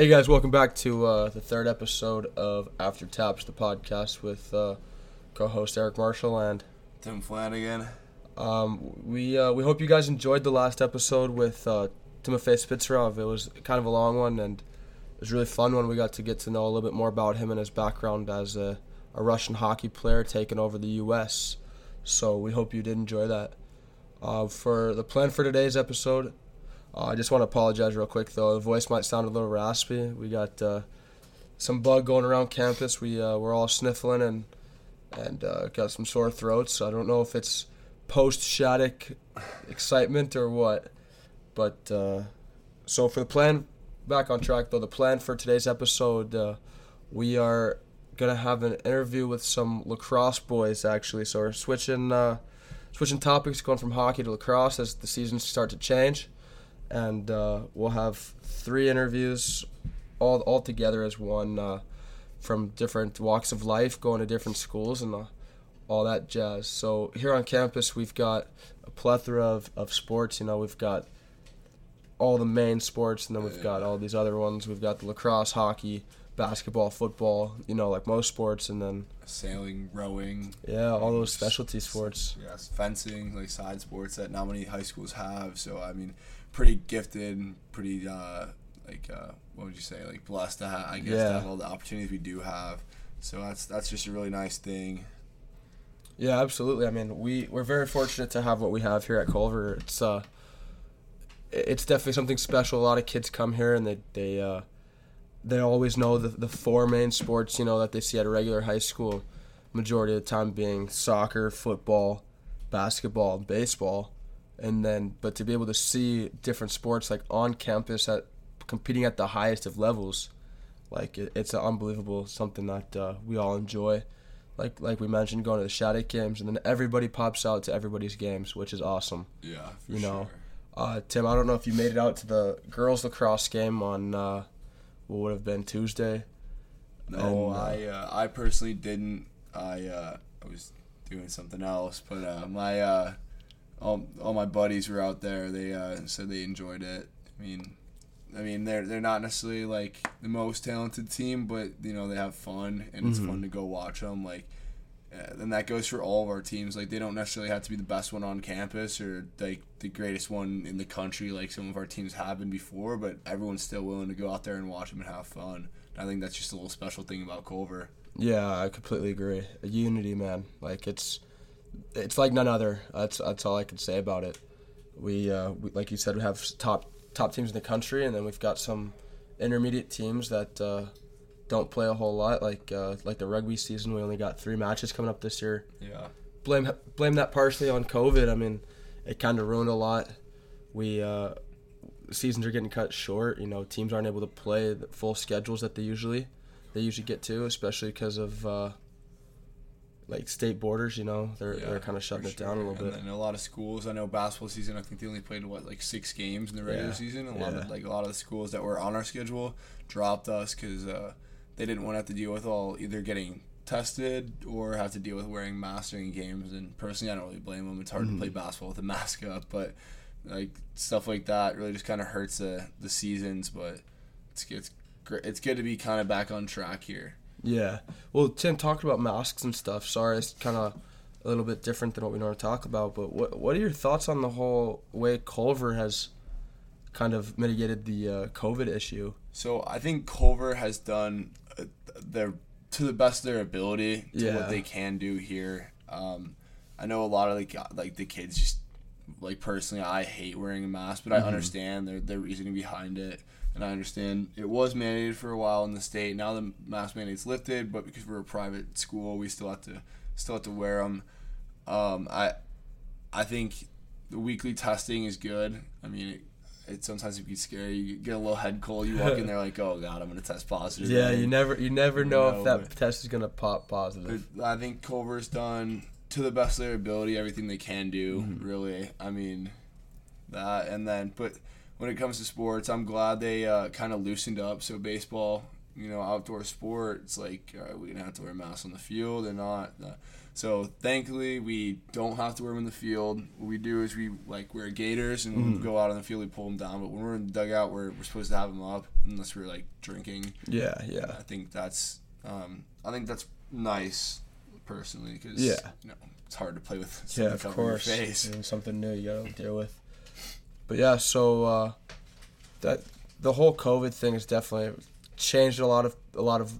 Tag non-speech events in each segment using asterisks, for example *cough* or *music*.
Hey guys, welcome back to uh, the third episode of After Taps, the podcast with uh, co-host Eric Marshall, and Tim Flanagan. um, we uh, we hope you guys enjoyed the last episode with uh, Timofey Spitsarov. It was kind of a long one, and it was a really fun one. We got to get to know a little bit more about him and his background as a, a Russian hockey player taking over the U.S. So we hope you did enjoy that. Uh, for the plan for today's episode, uh, I just want to apologize real quick though. The voice might sound a little raspy. We got uh, some bug going around campus. We uh, we're all sniffling and and uh, got some sore throats. I don't know if it's post Shattuck excitement or what, but uh, so for the plan, back on track though. The plan for today's episode, uh, we are gonna have an interview with some lacrosse boys actually. So we're switching switching topics, going from hockey to lacrosse as the seasons start to change, and uh, we'll have three interviews all all together as one uh, from different walks of life, going to different schools and uh, all that jazz. So here on campus, we've got a plethora of, of sports. You know, we've got all the main sports, and then we've got all these other ones. We've got the lacrosse, hockey, basketball, football. You know, like most sports, and then Sailing, rowing. yeah, all those specialty sports. Yes, fencing, like side sports that not many high schools have. So I mean, pretty gifted, pretty uh, like uh, what would you say, like blessed to have. I guess Yeah. to have all the opportunities we do have. So that's that's just a really nice thing. Yeah, absolutely. I mean, we we're very fortunate to have what we have here at Culver. It's uh, it's definitely something special. A lot of kids come here and they they uh, they always know the the four main sports you know that they see at a regular high school. Majority of the time being soccer, football, basketball, and baseball, and then but to be able to see different sports like on campus at competing at the highest of levels, like it, it's an unbelievable something that uh, we all enjoy like like we mentioned, going to the Shattuck games, and then everybody pops out to everybody's games, which is awesome. Yeah, for You know, sure. Uh, Tim, I don't know if you made it out to the girls lacrosse game on uh, what would have been Tuesday. No, And, uh, I uh, I personally didn't. I uh, I was doing something else, but uh, my uh, all, all my buddies were out there. They uh, said they enjoyed it. I mean, I mean they're they're not necessarily like the most talented team, but you know they have fun and it's fun to go watch them. Like, and that goes for all of our teams. Like they don't necessarily have to be the best one on campus or like the greatest one in the country, like some of our teams have been before. But everyone's still willing to go out there and watch them and have fun. I think that's just a little special thing about Culver. Yeah, I completely agree. Unity, man. Like it's it's like none other. That's that's all I can say about it. We, uh, we like you said, we have top top teams in the country, and then we've got some intermediate teams that uh, don't play a whole lot. Like uh, like the rugby season, we only got three matches coming up this year. Yeah. Blame blame that partially on COVID. I mean, it kind of ruined a lot. We uh, seasons are getting cut short. You know, teams aren't able to play the full schedules that they usually they usually get to, especially because of uh, like state borders. You know, they're Yeah, they're kind of shutting it down a little bit. And a lot of schools, I know basketball season. I think they only played what like six games in the regular Yeah. season. A lot Yeah. of like a lot of the schools that were on our schedule dropped us because uh, they didn't want to have to deal with all either getting tested or have to deal with wearing masks during games. And personally, I don't really blame them. It's hard Mm-hmm. to play basketball with a mask up, but like stuff like that really just kind of hurts the the seasons. But it's it's. It's good to be kind of back on track here. Yeah. Well, Tim talked about masks and stuff. Sorry, it's kind of a little bit different than what we normally talk about. But what what are your thoughts on the whole way Culver has kind of mitigated the uh, COVID issue? So I think Culver has done uh, their to the best of their ability to Yeah. what they can do here. Um, I know a lot of like like the kids just like personally I hate wearing a mask, but I understand their their reasoning behind it, and I understand it was mandated for a while in the state. Now the mask mandate's lifted, but because we're a private school, we still have to still have to wear them. Um, I I think the weekly testing is good. I mean. It, it sometimes it can be scary. You get a little head cold. You walk in there like, oh god, I'm gonna test positive. Yeah, you never you never know No, if that test is gonna pop positive. I think Culver's done to the best of their ability everything they can do. Mm-hmm. Really, I mean that, and then but when it comes to sports, I'm glad they uh, kind of loosened up. So baseball you know outdoor sport. It's like uh, we gonna have to wear masks on the field and not. Uh, so thankfully we don't have to wear them in the field. What we do is we like wear gaiters and when we go out on the field we pull them down. But when we're in the dugout, we're, we're supposed to have them up unless we're like drinking. Yeah, yeah. I think that's um, I think that's nice personally because Yeah. you know it's hard to play with Yeah, of covering your course. face. And something new you gotta deal with. But yeah, so uh, that the whole COVID thing has definitely changed a lot of a lot of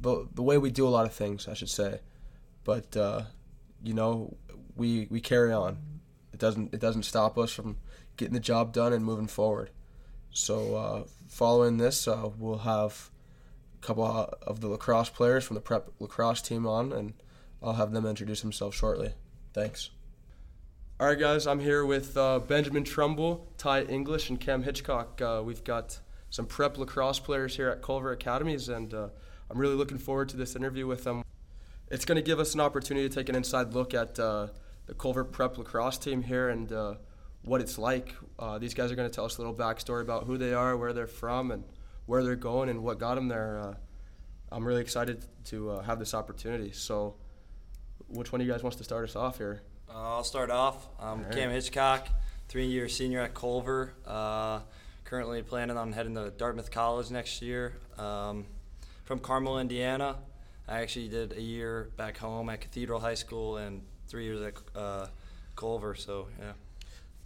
the, the way we do a lot of things, I should say. But uh, you know, we we carry on. It doesn't it doesn't stop us from getting the job done and moving forward. So uh, following this, uh, we'll have a couple of the lacrosse players from the prep lacrosse team on, and I'll have them introduce themselves shortly. Thanks. All right, guys, I'm here with uh, Benjamin Trumbull, Ty English, and Cam Hitchcock. Uh, we've got some prep lacrosse players here at Culver Academies, and uh, I'm really looking forward to this interview with them. It's going to give us an opportunity to take an inside look at uh, the Culver prep lacrosse team here and uh, what it's like. Uh, these guys are going to tell us a little backstory about who they are, where they're from, and where they're going, and what got them there. I'm really excited to have this opportunity. So, which one of you guys wants to start us off here? Uh, I'll start off. I'm Alright. Cam Hitchcock, three-year senior at Culver. Uh, currently planning on heading to Dartmouth College next year. Um, from Carmel, Indiana. I actually did a year back home at Cathedral High School and three years at uh, Culver. So yeah.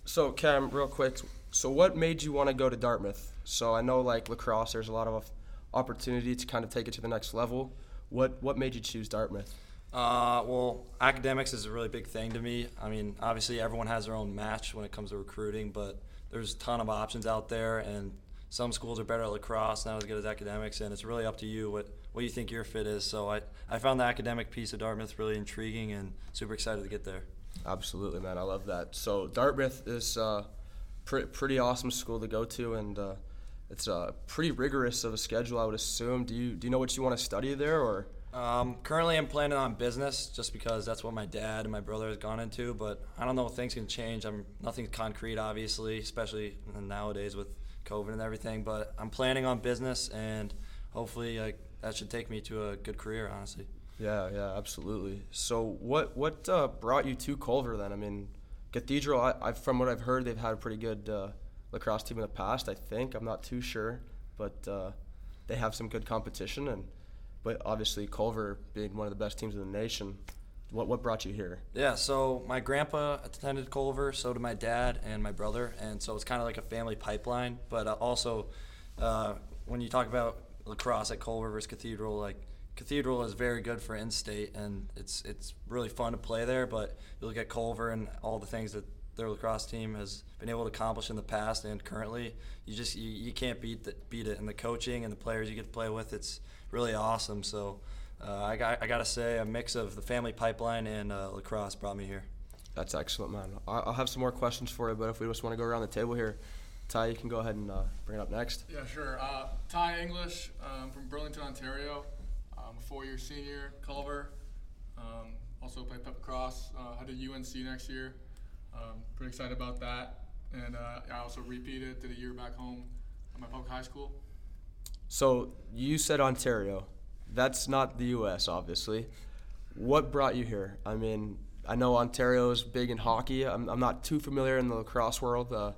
So Cam, real quick. So what made you want to go to Dartmouth? So I know like lacrosse, there's a lot of opportunity to kind of take it to the next level. What what made you choose Dartmouth? Uh, well, academics is a really big thing to me. I mean, obviously everyone has their own match when it comes to recruiting, but there's a ton of options out there, and some schools are better at lacrosse, not as good as academics, and it's really up to you what, what you think your fit is. So I, I found the academic piece of Dartmouth really intriguing and super excited to get there. Absolutely, man. I love that. So Dartmouth is uh, pre- pretty awesome school to go to, and uh, it's uh, pretty rigorous of a schedule, I would assume. Do you do you know what you want to study there, or? Um, currently, I'm planning on business just because that's what my dad and my brother has gone into. But I don't know. Things can change. I'm nothing's concrete, obviously, especially nowadays with COVID and everything. But I'm planning on business, and hopefully, that should take me to a good career. Honestly. Yeah, yeah, absolutely. So what what uh, brought you to Culver then? I mean, Cathedral. I, I from what I've heard, they've had a pretty good uh, lacrosse team in the past. I think I'm not too sure, but uh, they have some good competition. And but obviously Culver being one of the best teams in the nation. What what brought you here? Yeah, so my grandpa attended Culver, so did my dad and my brother, and so it's kind of like a family pipeline. But uh, also, uh, when you talk about lacrosse at Culver versus Cathedral, like Cathedral is very good for in-state, and it's it's really fun to play there. But you look at Culver and all the things that their lacrosse team has been able to accomplish in the past and currently, you just you, you can't beat the, beat it. And the coaching and the players you get to play with, it's really awesome. So. Uh, I, got, I gotta say, a mix of the family pipeline and uh, lacrosse brought me here. That's excellent, man. I- I'll have some more questions for you, but if we just want to go around the table here, Ty, you can go ahead and uh, bring it up next. Yeah, sure. Uh, Ty English um, from Burlington, Ontario. I'm a four-year senior, Culver. Um, also play pep cross. Uh, headed UNC next year. Um, pretty excited about that. And uh, I also repeated, did a year back home at my public high school. So you said Ontario. That's not the U.S., obviously. What brought you here? I mean, I know Ontario is big in hockey. I'm, I'm not too familiar in the lacrosse world, uh,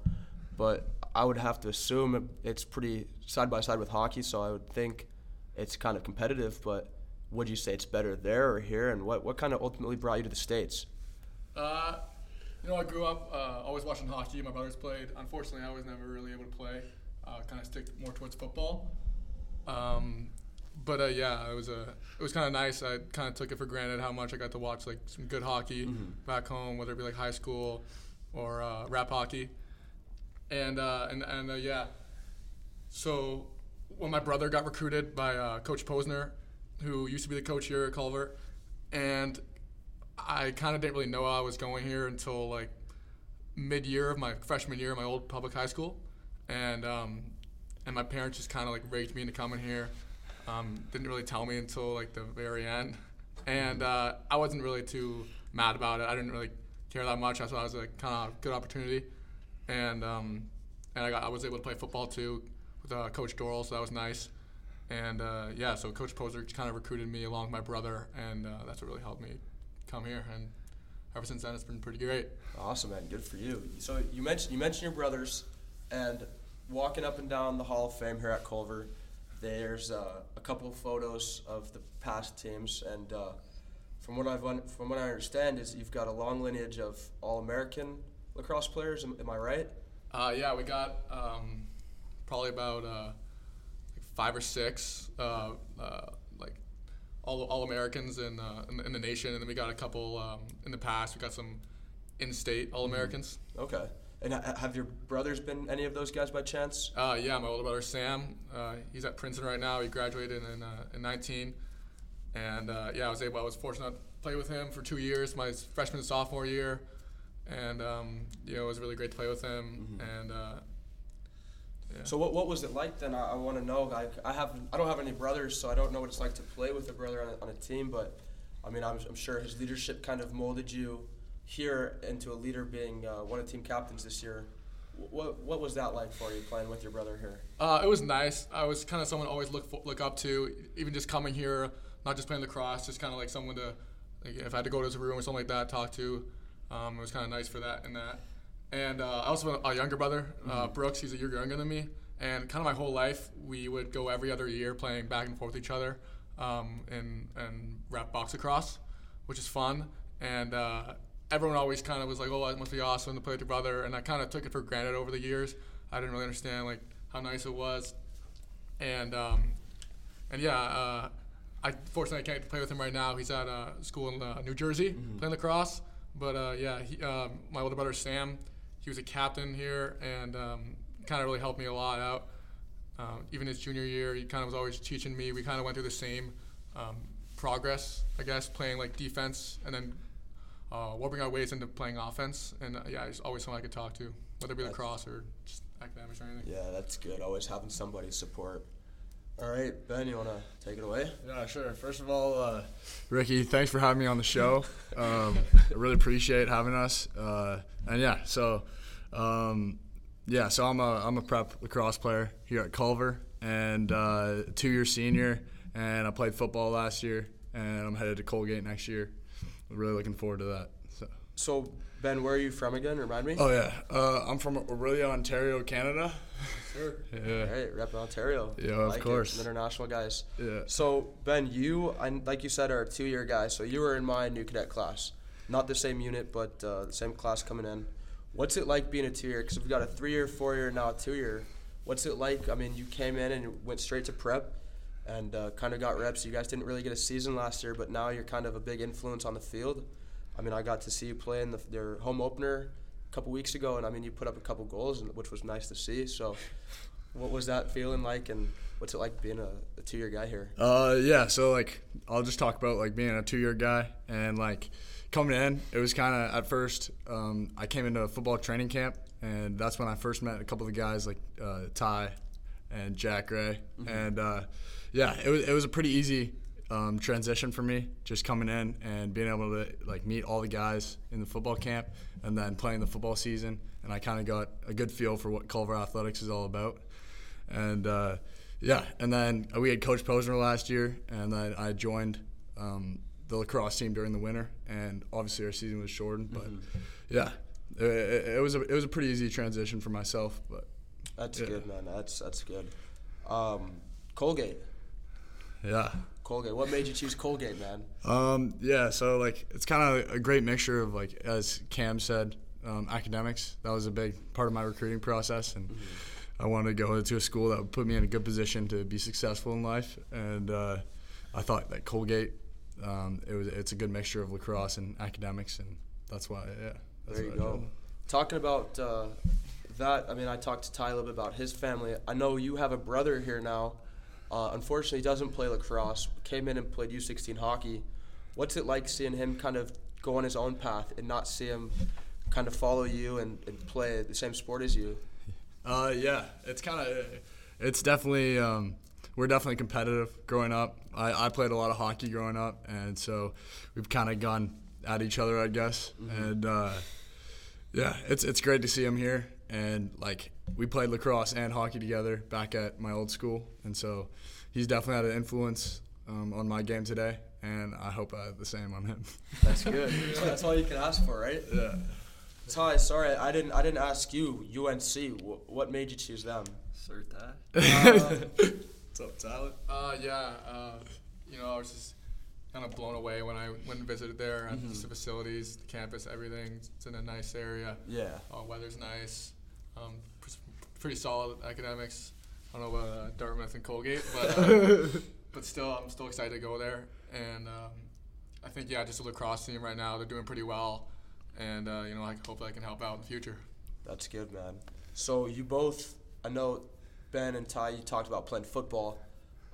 but I would have to assume it's pretty side by side with hockey. So I would think it's kind of competitive. But would you say it's better there or here? And what, what kind of ultimately brought you to the states? Uh, you know, I grew up uh, always watching hockey. My brothers played. Unfortunately, I was never really able to play. Uh, kind of stick more towards football. Um, but uh, yeah, it was a it was kind of nice. I kind of took it for granted how much I got to watch like some good hockey back home, whether it be like high school or uh, rep hockey. And uh, and and uh, yeah, so when my brother got recruited by uh, Coach Posner, who used to be the coach here at Culver, and I kind of didn't really know I was going here until like mid-year of my freshman year of my old public high school, and um, and my parents just kind of like raked me into coming here. Um, didn't really tell me until like the very end, and uh, I wasn't really too mad about it. I didn't really care that much. I thought it was like kind of good opportunity, and um, and I got I was able to play football too with uh, Coach Doral, so that was nice. And uh, yeah, so Coach Posner kind of recruited me along with my brother, and uh, that's what really helped me come here. And ever since then, it's been pretty great. Awesome, man. Good for you. So you mentioned you mentioned your brothers, and walking up and down the Hall of Fame here at Culver, there's uh, a couple of photos of the past teams, and uh, from what I've un- from what I understand is you've got a long lineage of All-American lacrosse players. Am, am I right? Uh, yeah, we got um, probably about uh, like five or six uh, uh, like all, all Americans in, uh, in, in the nation, and then we got a couple um, in the past. We got some in-state All Americans. Okay. And have your brothers been any of those guys by chance? Uh, yeah, my older brother Sam, uh, he's at Princeton right now. He graduated in, uh, in 19, and uh, yeah, I was able. I was fortunate to play with him for two years, my freshman and sophomore year, and um, you know it was really great to play with him. And uh, yeah. So what, what was it like then? I, I want to know. I, I have I don't have any brothers, so I don't know what it's like to play with a brother on a, on a team. But I mean, I'm, I'm sure his leadership kind of molded you here into a leader, being uh, one of the team captains this year. What what was that like for you playing with your brother here? Uh, it was nice. I was kind of someone to always look fo- look up to, even just coming here, not just playing lacrosse, just kind of like someone to, like if I had to go to his room or something like that, talk to. Um, it was kind of nice for that and that. And uh, I also have a younger brother, uh, Brooks. He's a year younger than me, and kind of my whole life we would go every other year playing back and forth with each other, um, and and rep box across, which is fun. And uh, everyone always kind of was like, "Oh, it must be awesome to play with your brother," and I kind of took it for granted over the years. I didn't really understand like how nice it was, and um, and yeah, uh, I fortunately I can't play with him right now. He's at uh, school in uh, New Jersey playing lacrosse. But uh, yeah, he, um, my older brother Sam, he was a captain here and um, kind of really helped me a lot out. Um, even his junior year, he kind of was always teaching me. We kind of went through the same um, progress, I guess, playing like defense and then uh, warping our ways into playing offense. And uh, yeah, he's always someone I could talk to, whether it be That's- lacrosse or just academics or anything. Yeah, that's good. Always having somebody support. All right, Ben, you want to take it away? Yeah, sure. First of all, uh, Ricky, thanks for having me on the show. *laughs* Um, I really appreciate having us. Uh, and yeah, so um, yeah, so I'm a I'm a prep lacrosse player here at Culver, and uh, two year senior, and I played football last year, and I'm headed to Colgate next year. Really looking forward to that. So. So, Ben, where are you from again? Remind me. Oh yeah, uh, I'm from Orillia, Ontario, Canada. Sure. *laughs* Yeah. All right, rep Ontario. Yeah, I of like it. course. International guys. Yeah. So Ben, you and like you said are a two-year guy. So you were in my new cadet class, not the same unit, but uh, the same class coming in. What's it like being a two-year? Because we've got a three-year, four-year, now a two-year. What's it like? I mean, you came in and went straight to prep, and uh, kind of got reps. You guys didn't really get a season last year, but now you're kind of a big influence on the field. I mean, I got to see you play in the, their home opener a couple weeks ago, and I mean, you put up a couple goals, and- which was nice to see. So, what was that feeling like, and what's it like being a, a two-year guy here? Uh, yeah. So like, I'll just talk about like being a two-year guy and like coming in. It was kind of at first. Um, I came into football training camp, and that's when I first met a couple of the guys like uh, Ty and Jack Ray, and uh, yeah, it was it was a pretty easy. Um, transition for me, just coming in and being able to like meet all the guys in the football camp, and then playing the football season, and I kind of got a good feel for what Culver Athletics is all about. And uh, yeah, and then we had Coach Posner last year, and then I joined um, the lacrosse team during the winter, and obviously our season was shortened, but yeah, it, it, it was a it was a pretty easy transition for myself, but That's Yeah. good, man. That's that's good. Um, Colgate, yeah. Colgate. What made you choose Colgate, man? Um, yeah, so like it's kind of a great mixture of like as Cam said, um, academics. That was a big part of my recruiting process, and I wanted to go to a school that would put me in a good position to be successful in life. And uh, I thought that Colgate, um, it was it's a good mixture of lacrosse and academics, and that's why yeah. That's There you go. Talking about uh, that, I mean, I talked to Ty a little bit about his family. I know you have a brother here now. Uh, unfortunately, he doesn't play lacrosse. Came in and played U16 hockey. What's it like seeing him kind of go on his own path and not see him kind of follow you and, and play the same sport as you? Uh, yeah, it's kind of, it's definitely, um, we're definitely competitive growing up. I, I played a lot of hockey growing up, and so we've kind of gone at each other, I guess. And uh, yeah, it's it's great to see him here, and like we played lacrosse and hockey together back at my old school, and so he's definitely had an influence um, on my game today, and I hope I have the same on him. *laughs* That's good. *laughs* That's all you can ask for, right? yeah. Ty, sorry, I didn't I didn't ask you. UNC. Wh- What made you choose them? Cert that. *laughs* What's up, Tyler? Uh, yeah, uh, you know, I was just kind of blown away when I went and visited there. Mm-hmm. just the facilities, the campus, everything. It's in a nice area. Yeah. Uh, weather's nice. Um, pretty solid academics. I don't know about uh, Dartmouth and Colgate, but uh, *laughs* but still, I'm still excited to go there. And um, I think yeah, just the lacrosse team right now, they're doing pretty well. And uh, you know, I hope I can help out in the future. That's good, man. So you both, I know, Ben and Ty, you talked about playing football.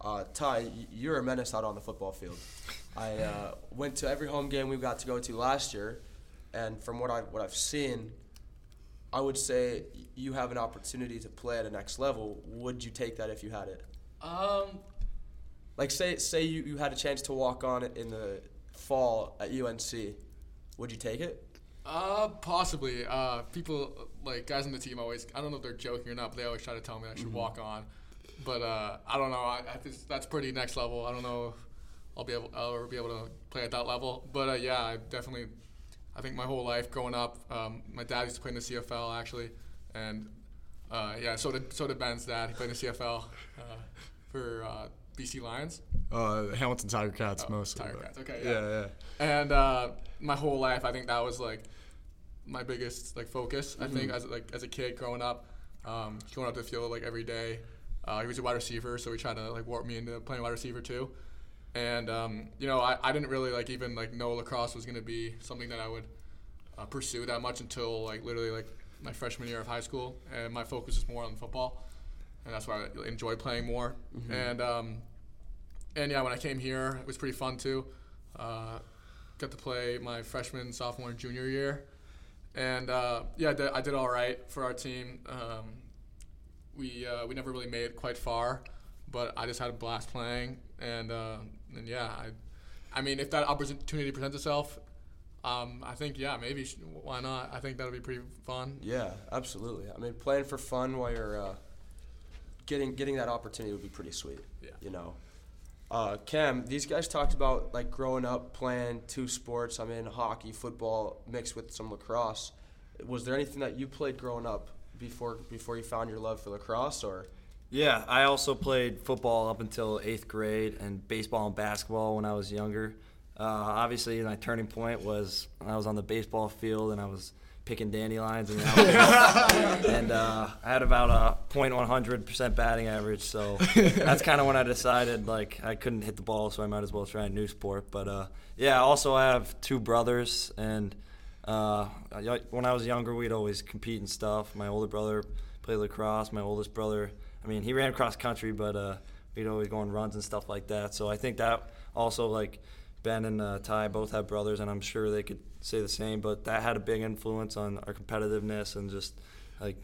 Uh, Ty, you're a menace out on the football field. I uh, went to every home game we got to go to last year, and from what I what I've seen, I would say you have an opportunity to play at a next level. Would you take that if you had it? Um, Like say say you, you had a chance to walk on it in the fall at UNC, would you take it? Uh, possibly. Uh, people like guys on the team always. I don't know if they're joking or not, but they always try to tell me I should walk on. But uh, I don't know. I, I that's pretty next level. I don't know if I'll be able I'll ever be able to play at that level. But uh, yeah, I definitely. I think my whole life growing up, um, my dad used to play in the CFL actually, and uh, yeah, so did so did Ben's dad. He played in the CFL uh, for uh, BC Lions. Uh, Hamilton Tiger Cats Oh, mostly. Tiger Cats, okay, Yeah, yeah. yeah. and uh, my whole life, I think that was like my biggest like focus. I think as like as a kid growing up, um, going out to the field like every day. Uh, he was a wide receiver, so he tried to like warp me into playing wide receiver too. And um, you know, I, I didn't really like even like know lacrosse was gonna be something that I would uh, pursue that much until like literally like my freshman year of high school, and my focus was more on football, and that's why I enjoyed playing more. And um, and yeah, when I came here, it was pretty fun too. Uh, got to play my freshman, sophomore, and junior year, and uh, yeah, I did, I did all right for our team. Um, we uh, we never really made it quite far, but I just had a blast playing, and uh, and yeah, I, I mean, if that opportunity presents itself, um, I think yeah, maybe sh- why not? I think that'll be pretty fun. Yeah, absolutely. I mean, playing for fun while you're uh, getting getting that opportunity would be pretty sweet. Yeah. You know, uh, Cam, these guys talked about like growing up playing two sports. I mean, hockey, football, mixed with some lacrosse. Was there anything that you played growing up before before you found your love for lacrosse, or? Yeah, I also played football up until eighth grade and baseball and basketball when I was younger. Uh, obviously, my turning point was I was on the baseball field and I was picking dandelions and, *laughs* and uh, I had about a .100% batting average. So *laughs* that's kind of when I decided like I couldn't hit the ball, so I might as well try a new sport. But uh, yeah, also I have two brothers and. Uh, when I was younger, we'd always compete and stuff. My older brother played lacrosse. My oldest brother, I mean, he ran cross country, but uh, we'd always go on runs and stuff like that. So I think that also like Ben and uh, Ty both have brothers, and I'm sure they could say the same. But that had a big influence on our competitiveness and just like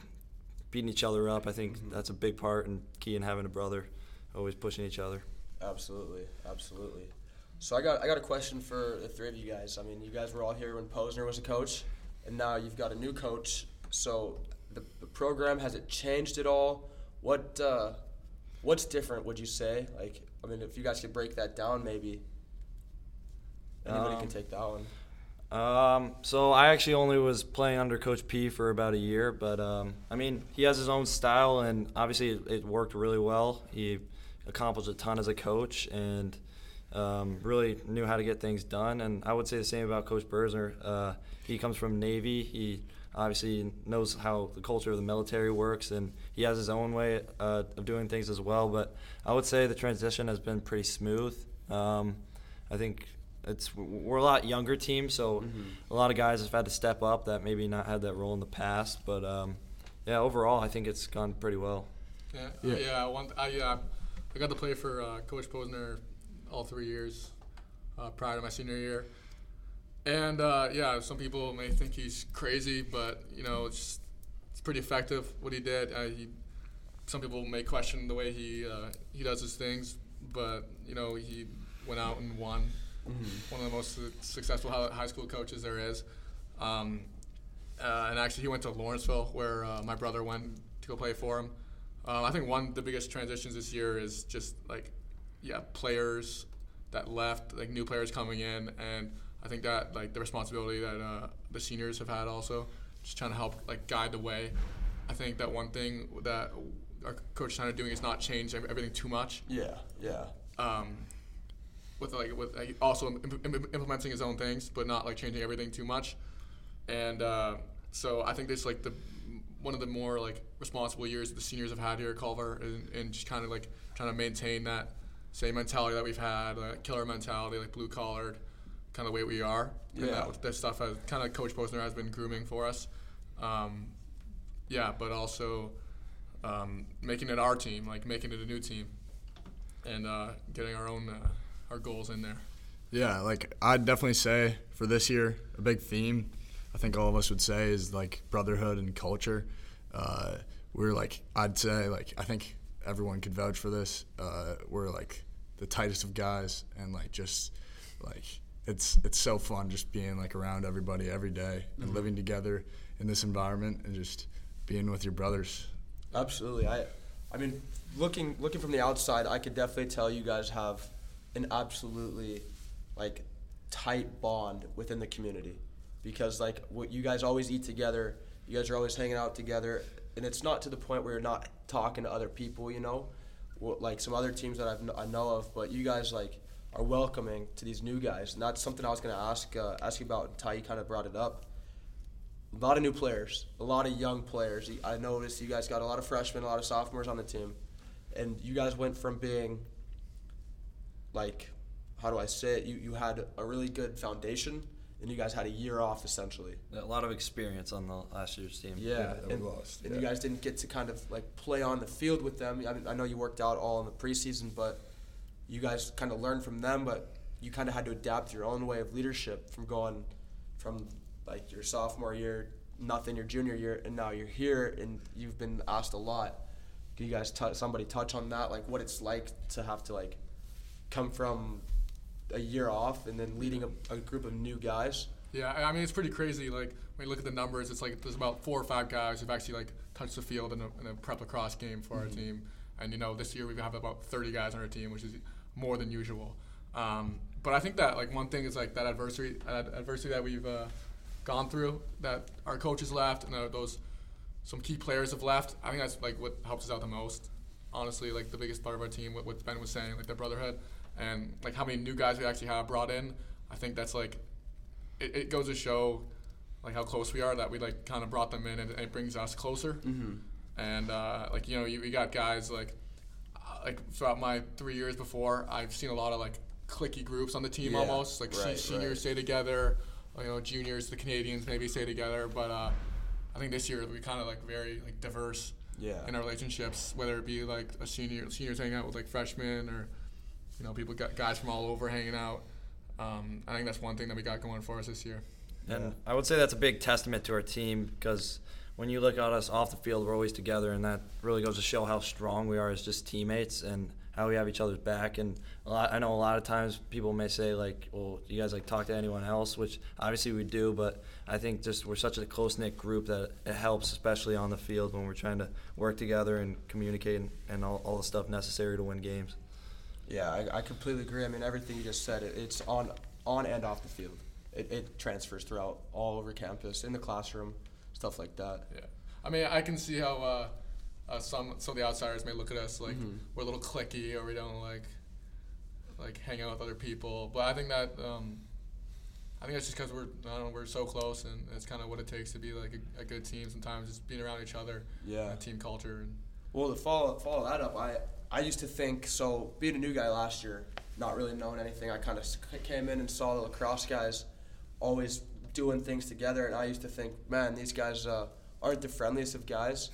beating each other up. I think that's a big part and key in having a brother, always pushing each other. Absolutely, absolutely. So I got I got a question for the three of you guys. I mean, you guys were all here when Posner was a coach, and now you've got a new coach. So the, the program has it changed at all? What uh, what's different? Would you say? Like, I mean, if you guys could break that down, maybe. Anybody Um, can take that one. Um, so I actually only was playing under Coach P for about a year, but um, I mean he has his own style, and obviously it, it worked really well. He accomplished a ton as a coach, and um, really knew how to get things done. And I would say the same about Coach Berzner. Uh, he comes from Navy. He obviously knows how the culture of the military works, and he has his own way uh, of doing things as well. But I would say the transition has been pretty smooth. Um, I think it's we're a lot younger team, so a lot of guys have had to step up that maybe not had that role in the past. But um, yeah, overall, I think it's gone pretty well. Yeah, Yeah. yeah. I want. I uh, I got to play for uh, Coach Posner all three years uh, prior to my senior year, and uh, yeah, some people may think he's crazy, but you know, it's it's pretty effective what he did. Uh, he, some people may question the way he uh, he does his things, but you know, he went out and won. One of the most successful high school coaches there is. Um, uh, and actually he went to Lawrenceville where uh, my brother went to go play for him. Um, I think one of the biggest transitions this year is just like, yeah, players that left, like new players coming in, and I think that like the responsibility that uh, the seniors have had also, just trying to help like guide the way. I think that one thing that our coach is trying to doing is not change everything too much. Yeah, yeah. Um, with like with like, also im- im- implementing his own things, but not like changing everything too much. And uh, so I think this like the one of the more like responsible years the seniors have had here at Culver, and, and just kind of like trying to maintain that same mentality that we've had, uh, killer mentality, like blue collared, kind of the way we are. And Yeah. that, that stuff has kind of Coach Posner has been grooming for us. Um, yeah, but also um, making it our team, like making it a new team, and uh, getting our own uh, our goals in there. Yeah, like I'd definitely say for this year, a big theme I think all of us would say is like brotherhood and culture. Uh, we're like I'd say like I think everyone could vouch for this. Uh, we're like the tightest of guys, and like just like it's it's so fun just being like around everybody every day and mm-hmm. living together in this environment and just being with your brothers. Absolutely. I, I mean, looking looking from the outside, I could definitely tell you guys have an absolutely like tight bond within the community because like what you guys always eat together. You guys are always hanging out together, and it's not to the point where you're not talking to other people. You know, like some other teams that I've, I know of, but you guys like are welcoming to these new guys, and that's something I was gonna ask uh, ask you about. Ty, you kind of brought it up a lot of new players, a lot of young players. I noticed you guys got a lot of freshmen, a lot of sophomores on the team, and you guys went from being like, how do I say it? You you had a really good foundation, and you guys had a year off essentially. A lot of experience on the last year's team. Yeah, that we and, lost, and you guys didn't get to kind of like play on the field with them. I, mean, I know you worked out all in the preseason, but you guys kind of learned from them. But you kind of had to adapt your own way of leadership from going from like your sophomore year, nothing your junior year, and now you're here and you've been asked a lot. Can you guys t- somebody touch on that, like what it's like to have to like come from a year off and then leading a, a group of new guys? Yeah, I mean it's pretty crazy. Like when you look at the numbers, it's like there's about four or five guys who've actually like touched the field in a, in a prep lacrosse game for our mm-hmm. team. And you know this year we have about 30 guys on our team, which is more than usual. Um, but I think that like one thing is like that adversity, that adversity that we've uh, gone through, that our coaches left and uh, those some key players have left. I think that's like what helps us out the most. Honestly, like the biggest part of our team, what, what Ben was saying, like the brotherhood, and like how many new guys we actually have brought in. I think that's like it, it goes to show like how close we are that we like kind of brought them in and it brings us closer. Mm-hmm. And uh, like you know, you, we got guys like like throughout my three years before, I've seen a lot of like clicky groups on the team Yeah, almost like se- right, seniors right. stay together, you know, juniors, the Canadians maybe stay together, but uh, I think this year we kind of like very like diverse Yeah. in our relationships, whether it be like a senior seniors hanging out with like freshmen or you know people got guys from all over hanging out. Um, I think that's one thing that we got going for us this year. And I would say that's a big testament to our team because when you look at us off the field, we're always together, and that really goes to show how strong we are as just teammates and how we have each other's back. And lot, I know a lot of times people may say like, "Well, you guys like talk to anyone else?" Which obviously we do, but I think just we're such a close knit group that it helps, especially on the field when we're trying to work together and communicate and, and all, all the stuff necessary to win games. Yeah, I, I completely agree. I mean, everything you just said, it, it's on on and off the field. It, it transfers throughout all over campus, in the classroom, stuff like that. Yeah, I mean, I can see how uh, uh, some some of the outsiders may look at us like we're a little clicky or we don't like like hang out with other people. But I think that um, I think that's just because we're I don't know we're so close and it's kind of what it takes to be like a, a good team. Sometimes just being around each other, Yeah. team culture. And, Well, to follow follow that up, I I used to think so. Being a new guy last year, not really knowing anything, I kind of came in and saw the lacrosse guys always doing things together, and I used to think, man, these guys uh, aren't the friendliest of guys,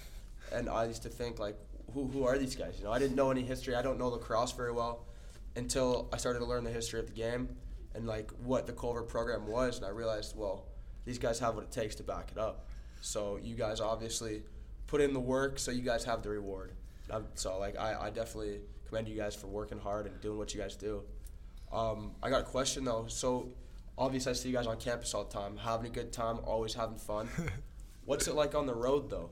and I used to think like, who who are these guys? You know, I didn't know any history. I don't know lacrosse very well until I started to learn the history of the game and like what the Culver program was, and I realized, well, these guys have what it takes to back it up. So you guys obviously put in the work, so you guys have the reward. Um, so like I, I definitely commend you guys for working hard and doing what you guys do. Um, I got a question though. So obviously I see you guys on campus all the time, having a good time, always having fun. *laughs* What's it like on the road though?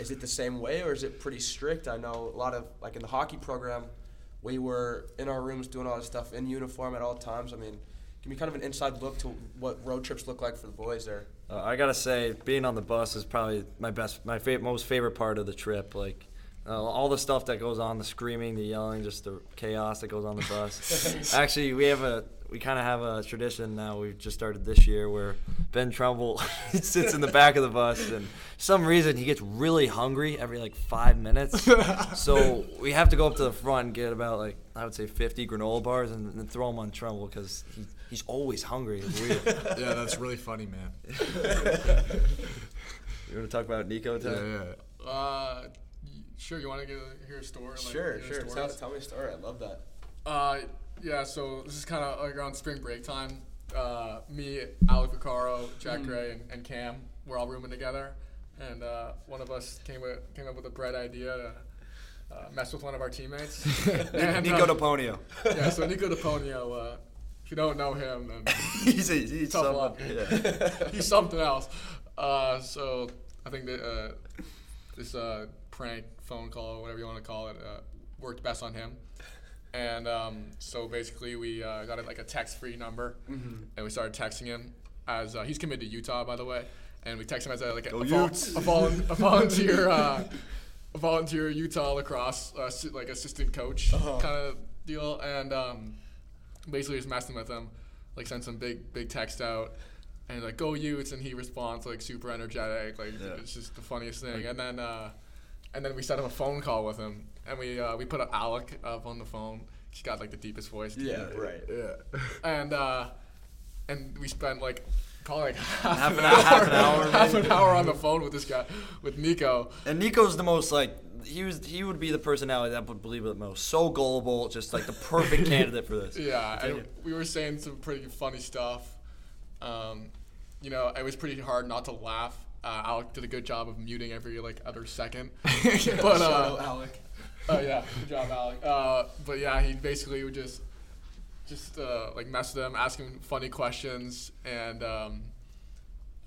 Is it the same way or is it pretty strict? I know a lot of like in the hockey program, we were in our rooms doing all this stuff in uniform at all times. I mean, give me kind of an inside look to what road trips look like for the boys there. Uh, I gotta say, being on the bus is probably my best, my fa- most favorite part of the trip. Like uh, all the stuff that goes on, the screaming, the yelling, just the chaos that goes on the bus. *laughs* Actually, we have a, we kind of have a tradition now. We've just started this year where Ben Trumbull *laughs* sits in the back of the bus, and some reason he gets really hungry every like five minutes. *laughs* so we have to go up to the front and get about like I would say 50 granola bars and, then throw them on Trumbull because he, he's always hungry. It's weird. *laughs* yeah, that's really funny, man. You want to talk about Nico? Yeah, yeah. Uh, sure. You want to hear a story? Like, Sure, sure. Tell, tell me a story. I love that. Uh, yeah, so this is kind of like around spring break time. Uh, me, Alec Vaccaro, Jack Gray, and, and Cam were all rooming together, and uh, one of us came with, came up with a bright idea to uh, mess with one of our teammates. *laughs* *laughs* and, Nico uh, DePonio. yeah, so *laughs* Nico DePonio, uh, if you don't know him, then he's a, he's Tough some- luck. yeah. he's something else. Uh, so I think that uh, this uh, prank phone call, whatever you want to call it, uh, worked best on him. And um, so basically, we uh, got like a text-free number, and we started texting him as uh, he's committed to Utah, by the way. And we text him as a, like a, a, vol- a, volun- *laughs* a volunteer, uh, a volunteer Utah lacrosse uh, like assistant coach Uh-huh. kind of deal. And um, basically just messing with him, like send some big big text out, and like go Utes, and he responds like super energetic, like Yeah. it's just the funniest thing. And then uh, and then we set up a phone call with him, and we uh, we put Alec up on the phone. He's got like the deepest voice. Yeah, right. Yeah. And uh, and we spent like probably like half, Half an, an *laughs* hour, hour- half an hour, *laughs* half an hour on the phone with this guy, with Nico. And Nico's the most like he was he would be the personality that would believe it the most. So gullible, just like the perfect *laughs* candidate for this. Yeah, and we were saying some pretty funny stuff. Um, you know, it was pretty hard not to laugh. Uh, Alec did a good job of muting every like other second. but Shout uh, out Alec. Oh yeah, good job, Alec. Uh, but yeah, he basically would just just uh, like mess with them, ask him funny questions, and um,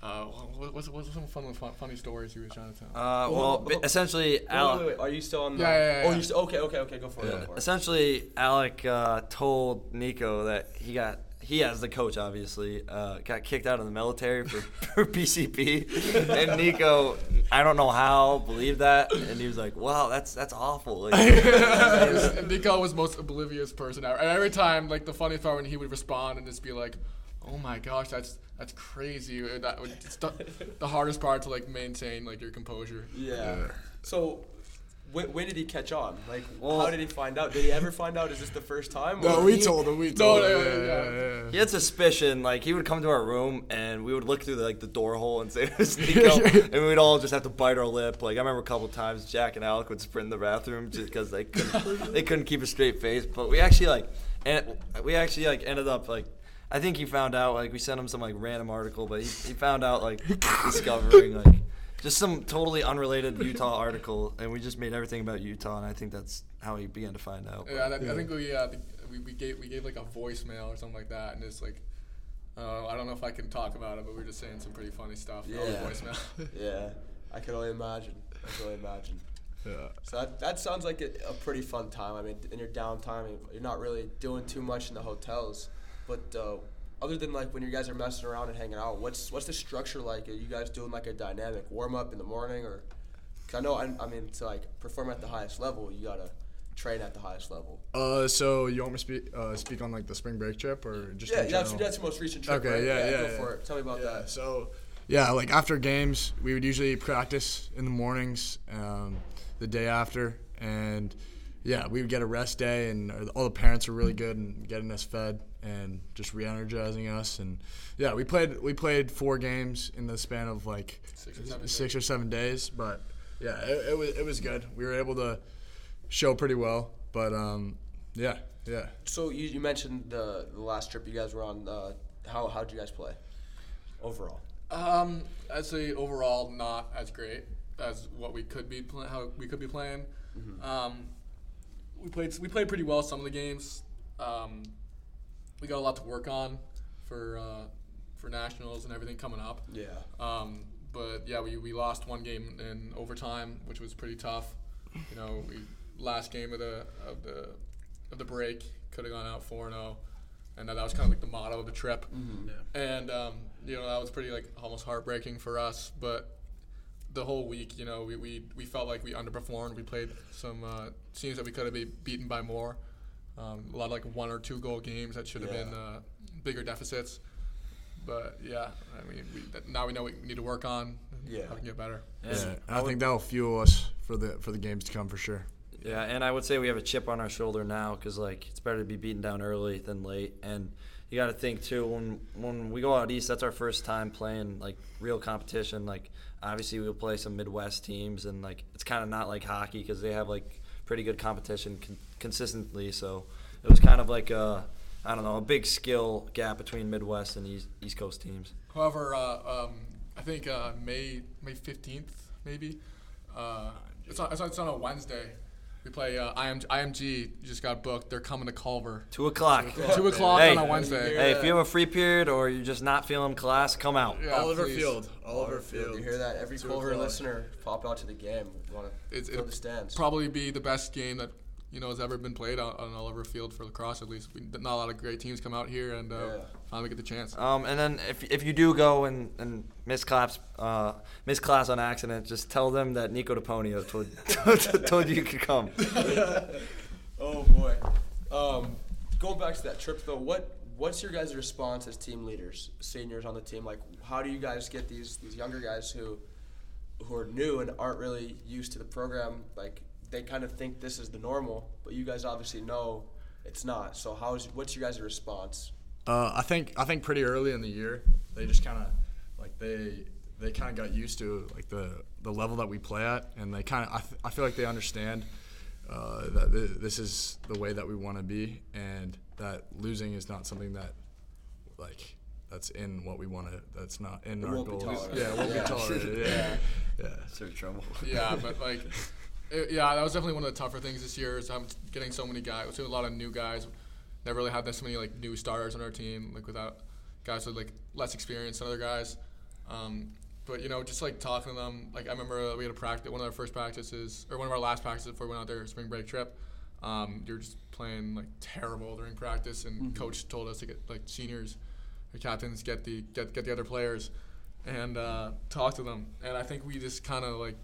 uh, what, what's what's some fun, fun funny stories he was trying to tell? Uh, well, ba- essentially, Alec. wait, wait. Are you still on? The, Yeah, yeah, yeah, Oh, yeah. you still okay? Okay, okay. Go for it. Go for it. Essentially, Alec uh, told Nico that he got he as the coach obviously uh, got kicked out of the military for, *laughs* for PCP, and Nico I don't know how believed that, and he was like, "Wow, that's that's awful." Like, and *laughs* *laughs* Nico was most oblivious person ever. And every time, like the funny part when he would respond and just be like, "Oh my gosh, that's that's crazy." That would, it's the, the hardest part to like maintain like your composure. Yeah. So, when, when did he catch on? Like, Well- how did he find out? Did he ever find out? Is this the first time? No, or- we told him. We told no, him. yeah, Yeah, yeah. yeah, yeah. He had suspicion. Like he would come to our room and we would look through the, like the door hole and say *laughs* it was Nico, *laughs* and we'd all just have to bite our lip. Like I remember a couple times Jack and Alec would sprint in the bathroom just because they couldn't *laughs* they couldn't keep a straight face. But we actually like and we actually like ended up like. I think he found out like we sent him some like random article, but he, he found out like discovering like just some totally unrelated Utah article, and we just made everything about Utah, and I think that's how he began to find out. Yeah, that, I think we, uh, we we gave we gave like a voicemail or something like that, and it's like. Uh, I don't know if I can talk about it, but we were just saying some pretty funny stuff Yeah. voicemail. *laughs* Yeah, I can only imagine. I can only imagine. Yeah. So that, that sounds like a, a pretty fun time. I mean, in your downtime, you're not really doing too much in the hotels. But uh, other than like when you guys are messing around and hanging out, what's what's the structure like? Are you guys doing like a dynamic warm up in the morning, or? Cause I know, I, I mean, to like perform at the highest level, you gotta train at the highest level. Uh, so you want me to speak uh, speak on like the spring break trip or just yeah, that's that's your most recent trip. Okay, right? yeah, yeah, Go yeah. for it. Tell me about Yeah, that. so yeah, like after games, we would usually practice in the mornings, um, the day after, and yeah, we would get a rest day, and all the parents were really good in getting us fed and just re-energizing us, and yeah, we played we played four games in the span of like Six or seven six or seven days, but yeah, it, it was it was good. We were able to show pretty well, but um, yeah, yeah. So you, you mentioned the the last trip you guys were on. Uh, how how did you guys play overall? Um, I'd say overall not as great as what we could be pl- how we could be playing. Um, we played we played pretty well some of the games. Um, we got a lot to work on for uh, for nationals and everything coming up. Yeah. Um, but yeah, we, we lost one game in overtime, which was pretty tough. You know, we last game of the of the of the break could have gone out four zero, and that was kind of like the motto of the trip. And um, you know that was pretty like almost heartbreaking for us, but the whole week, you know, we, we, we felt like we underperformed. We played some uh, teams that we could have been beaten by more. Um, a lot of like one or two goal games that should have Yeah. been uh, bigger deficits. But yeah, I mean, we, that, now we know we need to work on Yeah. how to get better. Yeah, and I think that'll fuel us for the for the games to come for sure. Yeah, and I would say we have a chip on our shoulder now because like it's better to be beaten down early than late. And you got to think too when when we go out east, that's our first time playing like real competition. Like obviously we'll play some Midwest teams, and like it's kind of not like hockey because they have like pretty good competition con- consistently. So it was kind of like a I don't know a big skill gap between Midwest and East East Coast teams. However, uh, um, I think uh, May May fifteenth maybe. Uh, it's on it's on a Wednesday. We play uh, IM, IMG. Just got booked. They're coming to Culver. Two o'clock. Two o'clock Hey. on a Wednesday. Hey, if you have a free period or you're just not feeling class, come out. Yeah, Oliver please. Field, Oliver Field. You hear that? Every Culver o'clock. listener, pop out to the game. Want to It's, fill it'll the stands. probably be the best game that you know has ever been played on, on Oliver Field for lacrosse. At least we, not a lot of great teams come out here and uh, Yeah. finally get the chance. Um, and then if, if you do go and, and miss class, uh, miss class on accident, just tell them that Nico DePonio told, *laughs* told you you could come. *laughs* oh boy. Um, going back to that trip though, what what's your guys' response as team leaders, seniors on the team? Like, how do you guys get these these younger guys who who are new and aren't really used to the program? Like, they kind of think this is the normal, but you guys obviously know it's not. So, how's what's your guys' response? Uh, I think I think pretty early in the year they just kind of like they they kind of got used to like the the level that we play at, and they kind of I, th- I feel like they understand uh, that th- this is the way that we want to be, and that losing is not something that like that's in what we want to. That's not in It our won't goals. Yeah, it won't Yeah. be tolerated. *laughs* Yeah, yeah. Sir trouble. yeah, but like, *laughs* it, yeah, that was definitely one of the tougher things this year. Is um, getting so many guys, a lot of new guys. Never really had this many like new starters on our team, like without guys with like less experience than other guys. Um, but you know, just like talking to them, like I remember we had a practice, one of our first practices, or one of our last practices before we went out there spring break trip. Um, you're just playing like terrible during practice, and coach told us to get like seniors, or captains, get the get get the other players, and uh, talk to them. And I think we just kind of like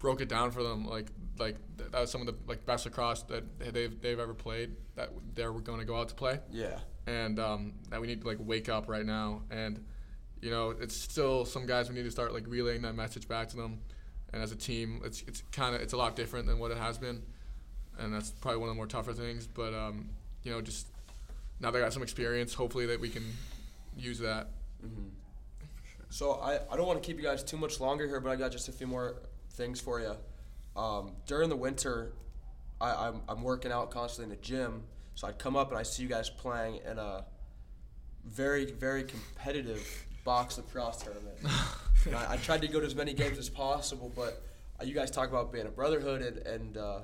broke it down for them. Like like that was some of the like best lacrosse that they've they've ever played. That they're going to go out to play Yeah. and um, that we need to like wake up right now. And you know, it's still some guys we need to start like relaying that message back to them. And as a team, it's it's kind of it's a lot different than what it has been, and that's probably one of the more tougher things. But um, you know, just now they got some experience. Hopefully, that we can use that. So I, I don't want to keep you guys too much longer here, but I got just a few more things for you. Um, during the winter, I, I'm, I'm working out constantly in the gym, so I'd come up and I see you guys playing in a very, very competitive box lacrosse tournament. *laughs* I, I tried to go to as many games as possible, but uh, you guys talk about being a brotherhood and, and uh,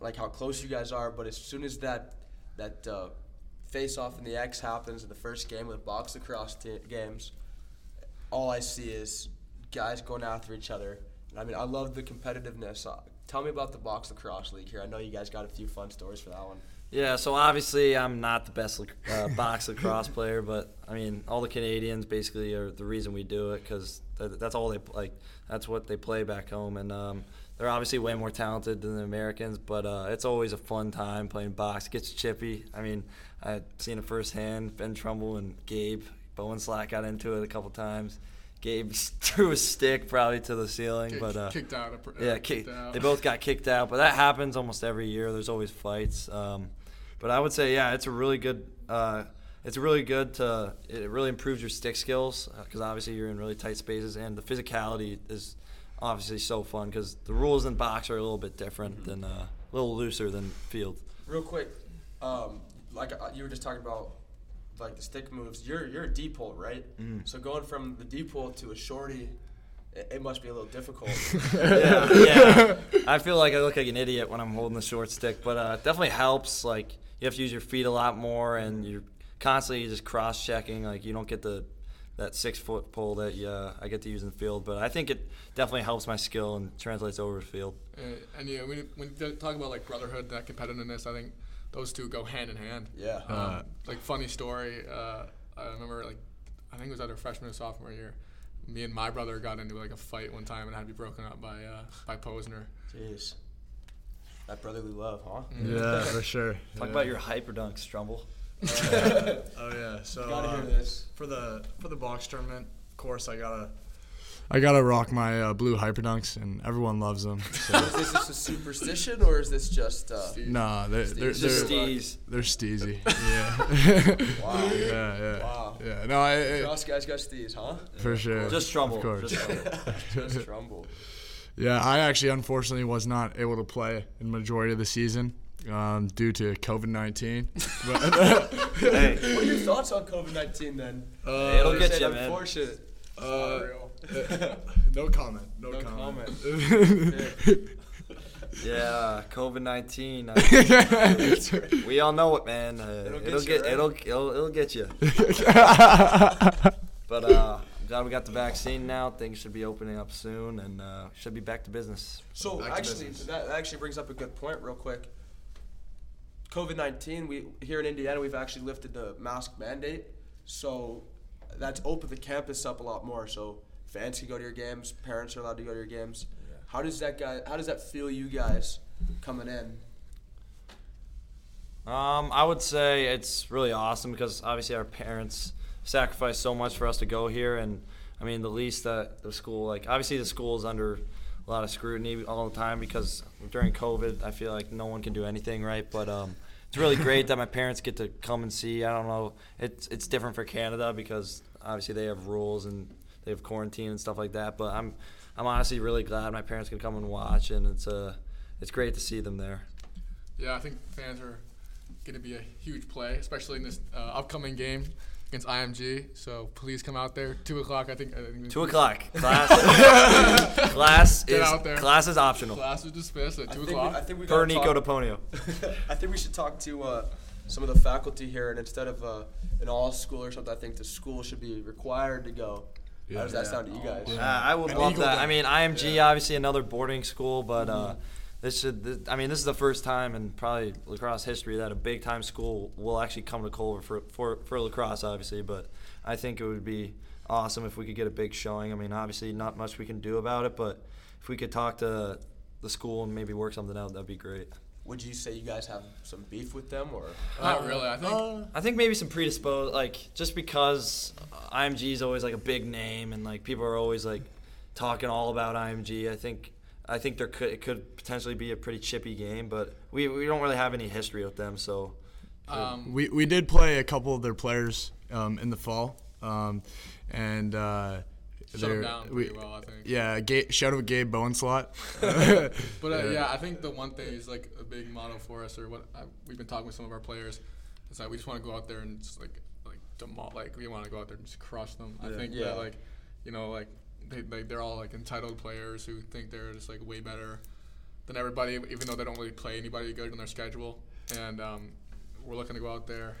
like how close you guys are. But as soon as that that uh, face off in the X happens in the first game with box lacrosse t- games, all I see is guys going after each other. I mean, I love the competitiveness. Uh, tell me about the box lacrosse league here. I know you guys got a few fun stories for that one. Yeah, so obviously I'm not the best uh, *laughs* box lacrosse player, but I mean all the Canadians basically are the reason we do it because th- that's all they like. That's what they play back home, and um, they're obviously way more talented than the Americans. But uh, it's always a fun time playing box. It gets chippy. I mean, I've seen it firsthand. Ben Trumbull and Gabe Bowen Slack got into it a couple times. Gabe *laughs* threw a stick probably to the ceiling, but uh, kicked out. a pr- uh, yeah, kicked kick, out. they both got kicked out, but that happens almost every year. There's always fights. Um, but I would say, yeah, it's a really good. Uh, it's really good to. It really improves your stick skills because obviously you're in really tight spaces, and the physicality is obviously so fun because the rules in box are a little bit different than uh, a little looser than field. Real quick, um, like uh, you were just talking about, like the stick moves. You're you're a D-pole, right? So going from the D-pole to a shorty, it, it must be a little difficult. *laughs* yeah, yeah. I feel like I look like an idiot when I'm holding the short stick, but uh, it definitely helps. Like you have to use your feet a lot more, and you're constantly just cross checking. Like you don't get the that six foot pole that uh, I get to use in the field. But I think it definitely helps my skill and translates over the field. And, and yeah, when you, when you talk about like brotherhood, that competitiveness, I think those two go hand in hand. Yeah. Um, Uh, like funny story. Uh, I remember like I think it was either freshman or sophomore year. Me and my brother got into like a fight one time and had to be broken up by uh, by Posner. Jeez. That brotherly love, huh? Yeah, *laughs* for sure. Talk yeah. about your hyper dunks, Strumble. *laughs* Oh yeah. So Gotta hear uh, this. for the for the box tournament, of course, I gotta I gotta rock my uh, blue hyperdunks, and everyone loves them. So. Is this just a superstition or is this just uh, nah, they're they're It's they're, just Steez. they're steezy. *laughs* Yeah. Wow. *laughs* yeah, yeah. Wow. Yeah. No, I, I Cross guys got steez, huh? for sure. Just Strumble. Of course. Just Strumble. *laughs* just Trumbull. Yeah, I actually unfortunately was not able to play in majority of the season um, due to COVID nineteen. hey, What are your thoughts on COVID nineteen then? Uh, it'll get Said you, man. Unfortunate. Uh, *laughs* no comment. No, No comment. *laughs* Yeah, COVID nineteen. *laughs* we all know it, man. Uh, It'll it'll, get get, you, right? it'll, it'll it'll get you. But uh, I'm glad we got the vaccine now. Things should be opening up soon, and uh, should be back to business. So Back actually, business. that actually brings up a good point, real quick. COVID nineteen, we here in Indiana, we've actually lifted the mask mandate, so that's opened the campus up a lot more. So fans can go to your games, parents are allowed to go to your games. How does that guy? How does that feel you guys coming in? Um, I would say it's really awesome because obviously our parents sacrificed so much for us to go here, and I mean the least that the school, like obviously the school is under a lot of scrutiny all the time because during COVID, I feel like no one can do anything right. But um, it's really great that my parents get to come and see. I don't know, it's it's different for Canada because obviously they have rules and they have quarantine and stuff like that. But I'm I'm honestly really glad my parents can come and watch, and it's uh it's great to see them there. Yeah, I think fans are going to be a huge play, especially in this uh, upcoming game against IMG. So please come out there. Two o'clock, I think. I think Two o'clock. Class. *laughs* class Get is out there. class is optional. Class is dismissed at I two think, we. I think we Per Nico talk- DePonio. *laughs* I think we should talk to uh, some of the faculty here, and instead of uh, an all school or something, I think the school should be required to go. How does that Yeah. sound to you guys? Uh, I would An love Eagle that. Day. I mean, IMG obviously another boarding school, but uh, this should. This, I mean, this is the first time in probably lacrosse history that a big time school will actually come to Culver for, for for lacrosse, obviously. But I think it would be awesome if we could get a big showing. I mean, obviously not much we can do about it, but if we could talk to the school and maybe work something out, that'd be great. Would you say you guys have some beef with them, or Not really. I think. Uh, I think maybe some predisposed, like just because IMG is always like a big name and like people are always like talking all about IMG. I think I think there could it could potentially be a pretty chippy game, but we we don't really have any history with them, so um, we we did play a couple of their players um, in the fall, um, and uh, shut them they're- down we- well, I think. Yeah, Ga- shout out to Gabe Bowenslot. *laughs* But uh, *laughs* yeah. I think the one thing is like a big motto for us, or what I, we've been talking with some of our players, is that we just want to go out there and just like like demol- like we want to go out there and just crush them. I think Yeah. that like you know like they, they they're all like entitled players who think they're just like way better than everybody, even though they don't really play anybody good on their schedule. And um, we're looking to go out there,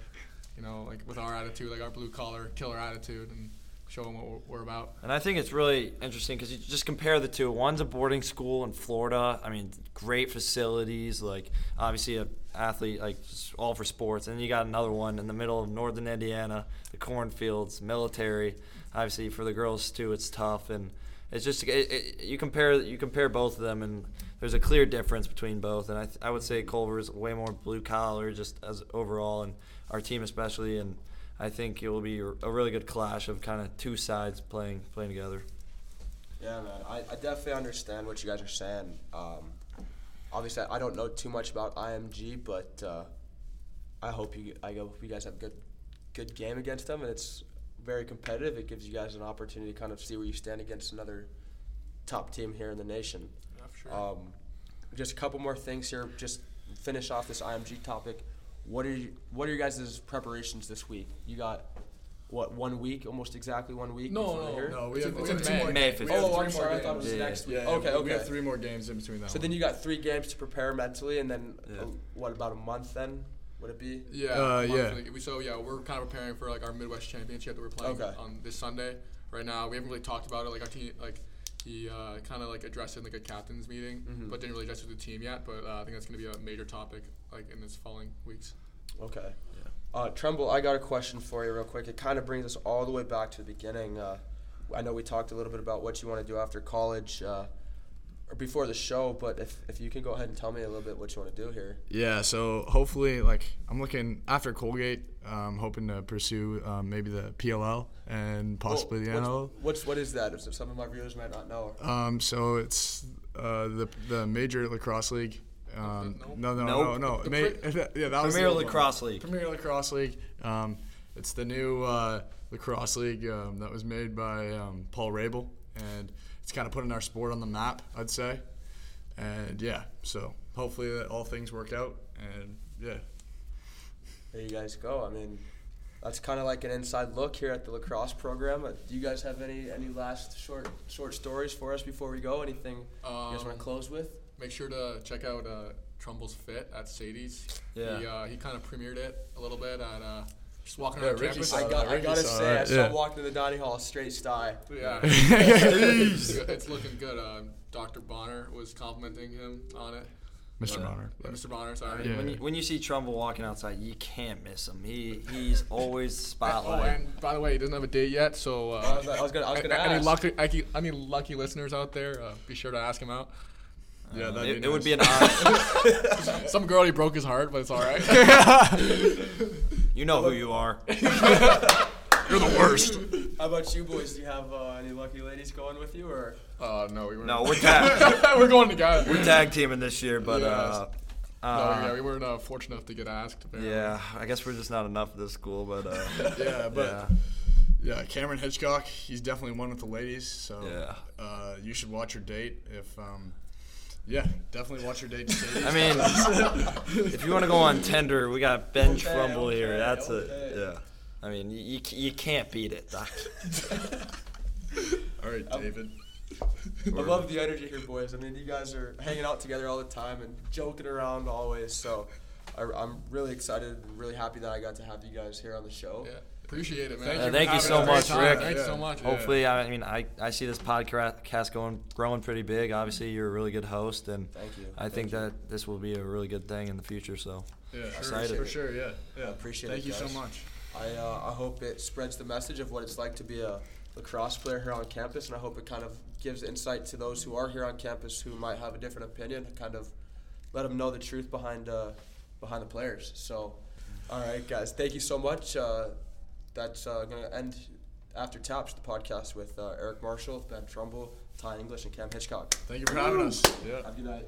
you know, like with our attitude, like our blue collar killer attitude, and show them what we're, about. And I think it's really interesting because you just compare the two. One's a boarding school in Florida. I mean, great facilities, like obviously a athlete, like all for sports. And you got another one in the middle of northern Indiana, the cornfields, military. Obviously for the girls too, it's tough and it's just it, it, you compare you compare both of them and there's a clear difference between both. And I I would say Culver's way more blue collar just as overall and our team especially and. I think it will be a really good clash of kind of two sides playing playing together. Yeah, man. I, I definitely understand what you guys are saying. Um, obviously, I don't know too much about IMG, but uh, I hope you I hope you guys have a good good game against them, and it's very competitive. It gives you guys an opportunity to kind of see where you stand against another top team here in the nation. Yeah, sure. Um, just a couple more things here. Just finish off this IMG topic. What are you, what are your guys' preparations this week? You got what one week, almost exactly one week. No, before no, here? no, we It's have, in- we it's have two May. more. May we 15th. have Oh, three I'm more sorry. I thought it games. was Yeah, next week. Yeah, okay, we, okay. we have three more games in between that. So one. then you got three games to prepare mentally, and then Yeah. uh, what about a month then? Would it be? Yeah. Uh, yeah. We, so yeah, we're kind of preparing for like our Midwest Championship that we're playing Okay. on this Sunday. Right now, we haven't really talked about it. Like our team, like he uh, kind of like addressed it in like a captain's meeting, Mm-hmm. but didn't really address it with the team yet. But uh, I think that's going to be a major topic like in this following weeks. Okay. Uh, Trumbull, I got a question for you real quick. It kind of brings us all the way back to the beginning. Uh, I know we talked a little bit about what you want to do after college uh, or before the show, but if, if you can go ahead and tell me a little bit what you want to do here. Yeah, so hopefully, like I'm looking after Colgate, I'm hoping to pursue um, maybe the PLL and possibly the Well, NL. What's, what's what is that? If some of my viewers might not know. Um, so it's uh, the the major lacrosse league. Um, no, no, Nope. no, no. The Ma- pre- *laughs* yeah, that was the Premier old one. Lacrosse League. Premier Lacrosse League. Um, it's the new uh, lacrosse league um, that was made by um, Paul Rabil, and it's kind of putting our sport on the map, I'd say. And yeah, so hopefully that all things work out, and yeah. There you guys go. I mean, that's kind of like an inside look here at the lacrosse program. Uh, do you guys have any any last short short stories for us before we go? Anything you guys want Um, to close with? Make sure to check out uh, Trumbull's Fit at Sadie's. Yeah. He, uh, he kind of premiered it a little bit at uh, just walking Yeah, around Ricky campus. I got, I gotta saw say, I that, saw yeah. walking to the dining hall straight stye. Yeah, *laughs* it's, it's looking good. Uh, Dr. Bonner was complimenting him on it. Mr. Uh, Bonner. yeah, Mr. Bonner, sorry. Yeah. When you, when you see Trumbull walking outside, you can't miss him. He he's *laughs* always the Oh, spotlight. and by the way, he doesn't have a date yet, so uh, I was- I was gonna- I was gonna any ask. lucky, any, any lucky listeners out there, uh, be sure to ask him out. Yeah, that'd it, be it would be an honor. *laughs* Some girl he broke his heart, but it's all right. You know who you are. *laughs* You're the worst. How about you boys? Do you have uh, any lucky ladies going with you, or uh, no, we weren't. No, we're tag *laughs* we're going together. we're tag teaming this year, but Yes. uh, No, uh, yeah, we weren't uh, fortunate enough to get asked. apparently. yeah, I guess we're just not enough at this school, but uh, *laughs* Yeah, but yeah. yeah. Cameron Hitchcock, he's definitely one with the ladies. So Yeah. uh, you should watch your date if. Um, yeah, definitely watch your date. I mean, if you want to go on Tinder, we got Ben Okay, Trumbull here. That's okay. it. Yeah. I mean, you, you, you can't beat it, Doc. *laughs* all right, um, David. I love the energy here, boys. I mean, you guys are hanging out together all the time and joking around always. So, I, I'm really excited and really happy that I got to have you guys here on the show. Yeah, appreciate it, man. Thank Uh, you thank you so much, time. Rick. Thanks Yeah. so much. Hopefully, I mean, I, I see this podcast going growing pretty big. Obviously, you're a really good host, and Thank you. I think that this will be a really good thing in the future. So, Yeah, Excited. for sure. Yeah, yeah. appreciate Thank it, Thank you so much. I, uh, I hope it spreads the message of what it's like to be a lacrosse player here on campus, and I hope it kind of gives insight to those who are here on campus who might have a different opinion, kind of let them know the truth behind uh, behind the players. So, all right, guys, thank you so much. That's uh, going to end after Taps, the podcast with uh, Eric Marshall, Ben Trumbull, Ty English, and Cam Hitchcock. Thank you for having us. Yeah. Have a good night.